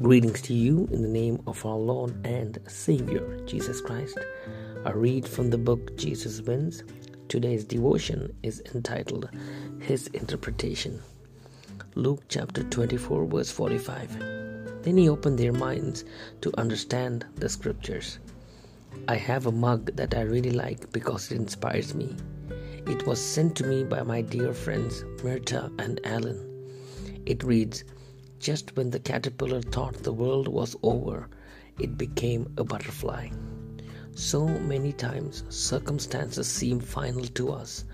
Greetings to you in the name of our Lord and Savior, Jesus Christ. I read from the book Jesus Wins. Today's devotion is entitled His Interpretation. Luke chapter 24, verse 45. Then he opened their minds to understand the scriptures. I have a mug that I really like because it inspires me. It was sent to me by my dear friends Myrta and Alan. It reads, Just when the caterpillar thought the world was over, it became a butterfly. So many times circumstances seem final to us,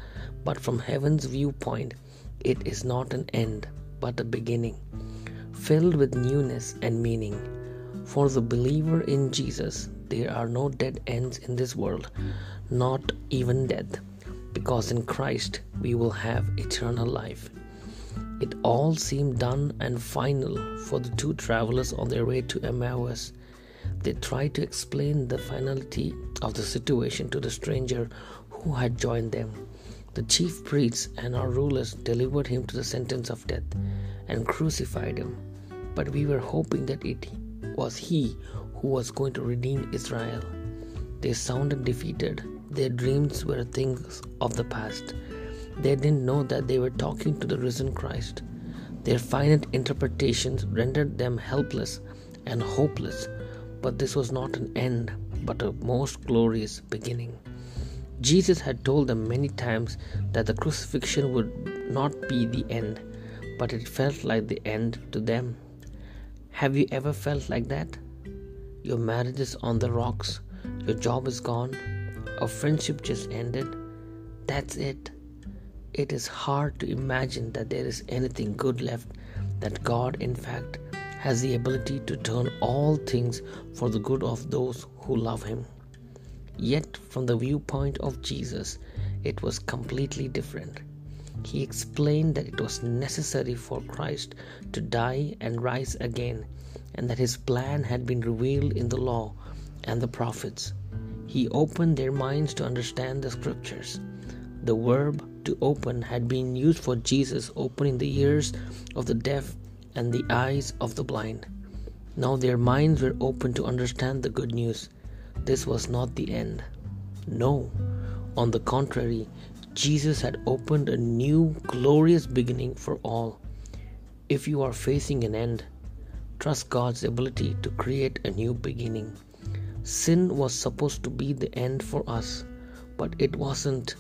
but from heaven's viewpoint, it is not an end, but a beginning, filled with newness and meaning. For the believer in Jesus, there are no dead ends in this world, not even death, because in Christ we will have eternal life. It all seemed done and final for the two travelers on their way to Emmaus. They tried to explain the finality of the situation to the stranger who had joined them. The chief priests and our rulers delivered him to the sentence of death and crucified him. But we were hoping that it was he who was going to redeem Israel. They sounded defeated. Their dreams were things of the past. They didn't know that they were talking to the risen Christ. Their finite interpretations rendered them helpless and hopeless, but this was not an end, but a most glorious beginning. Jesus had told them many times that the crucifixion would not be the end, but it felt like the end to them. Have you ever felt like that? Your marriage is on the rocks, your job is gone, a friendship just ended. That's it. It is hard to imagine that there is anything good left, that God, in fact, has the ability to turn all things for the good of those who love Him. Yet, from the viewpoint of Jesus, it was completely different. He explained that it was necessary for Christ to die and rise again, and that his plan had been revealed in the law and the prophets. He opened their minds to understand the scriptures. The verb to open had been used for Jesus opening the ears of the deaf and the eyes of the blind. Now their minds were open to understand the good news. This was not the end. No, on the contrary, Jesus had opened a new, glorious beginning for all. If you are facing an end, trust God's ability to create a new beginning. Sin was supposed to be the end for us, but it wasn't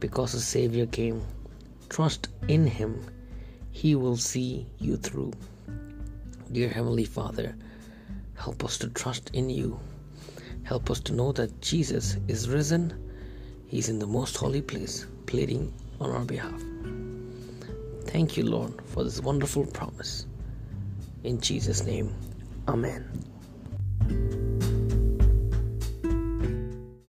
because the Savior came. Trust in Him, He will see you through. Dear Heavenly Father, help us to trust in you. Help us to know that Jesus is risen He's in the most holy place, pleading on our behalf. Thank you, Lord, for this wonderful promise. In Jesus' name, Amen.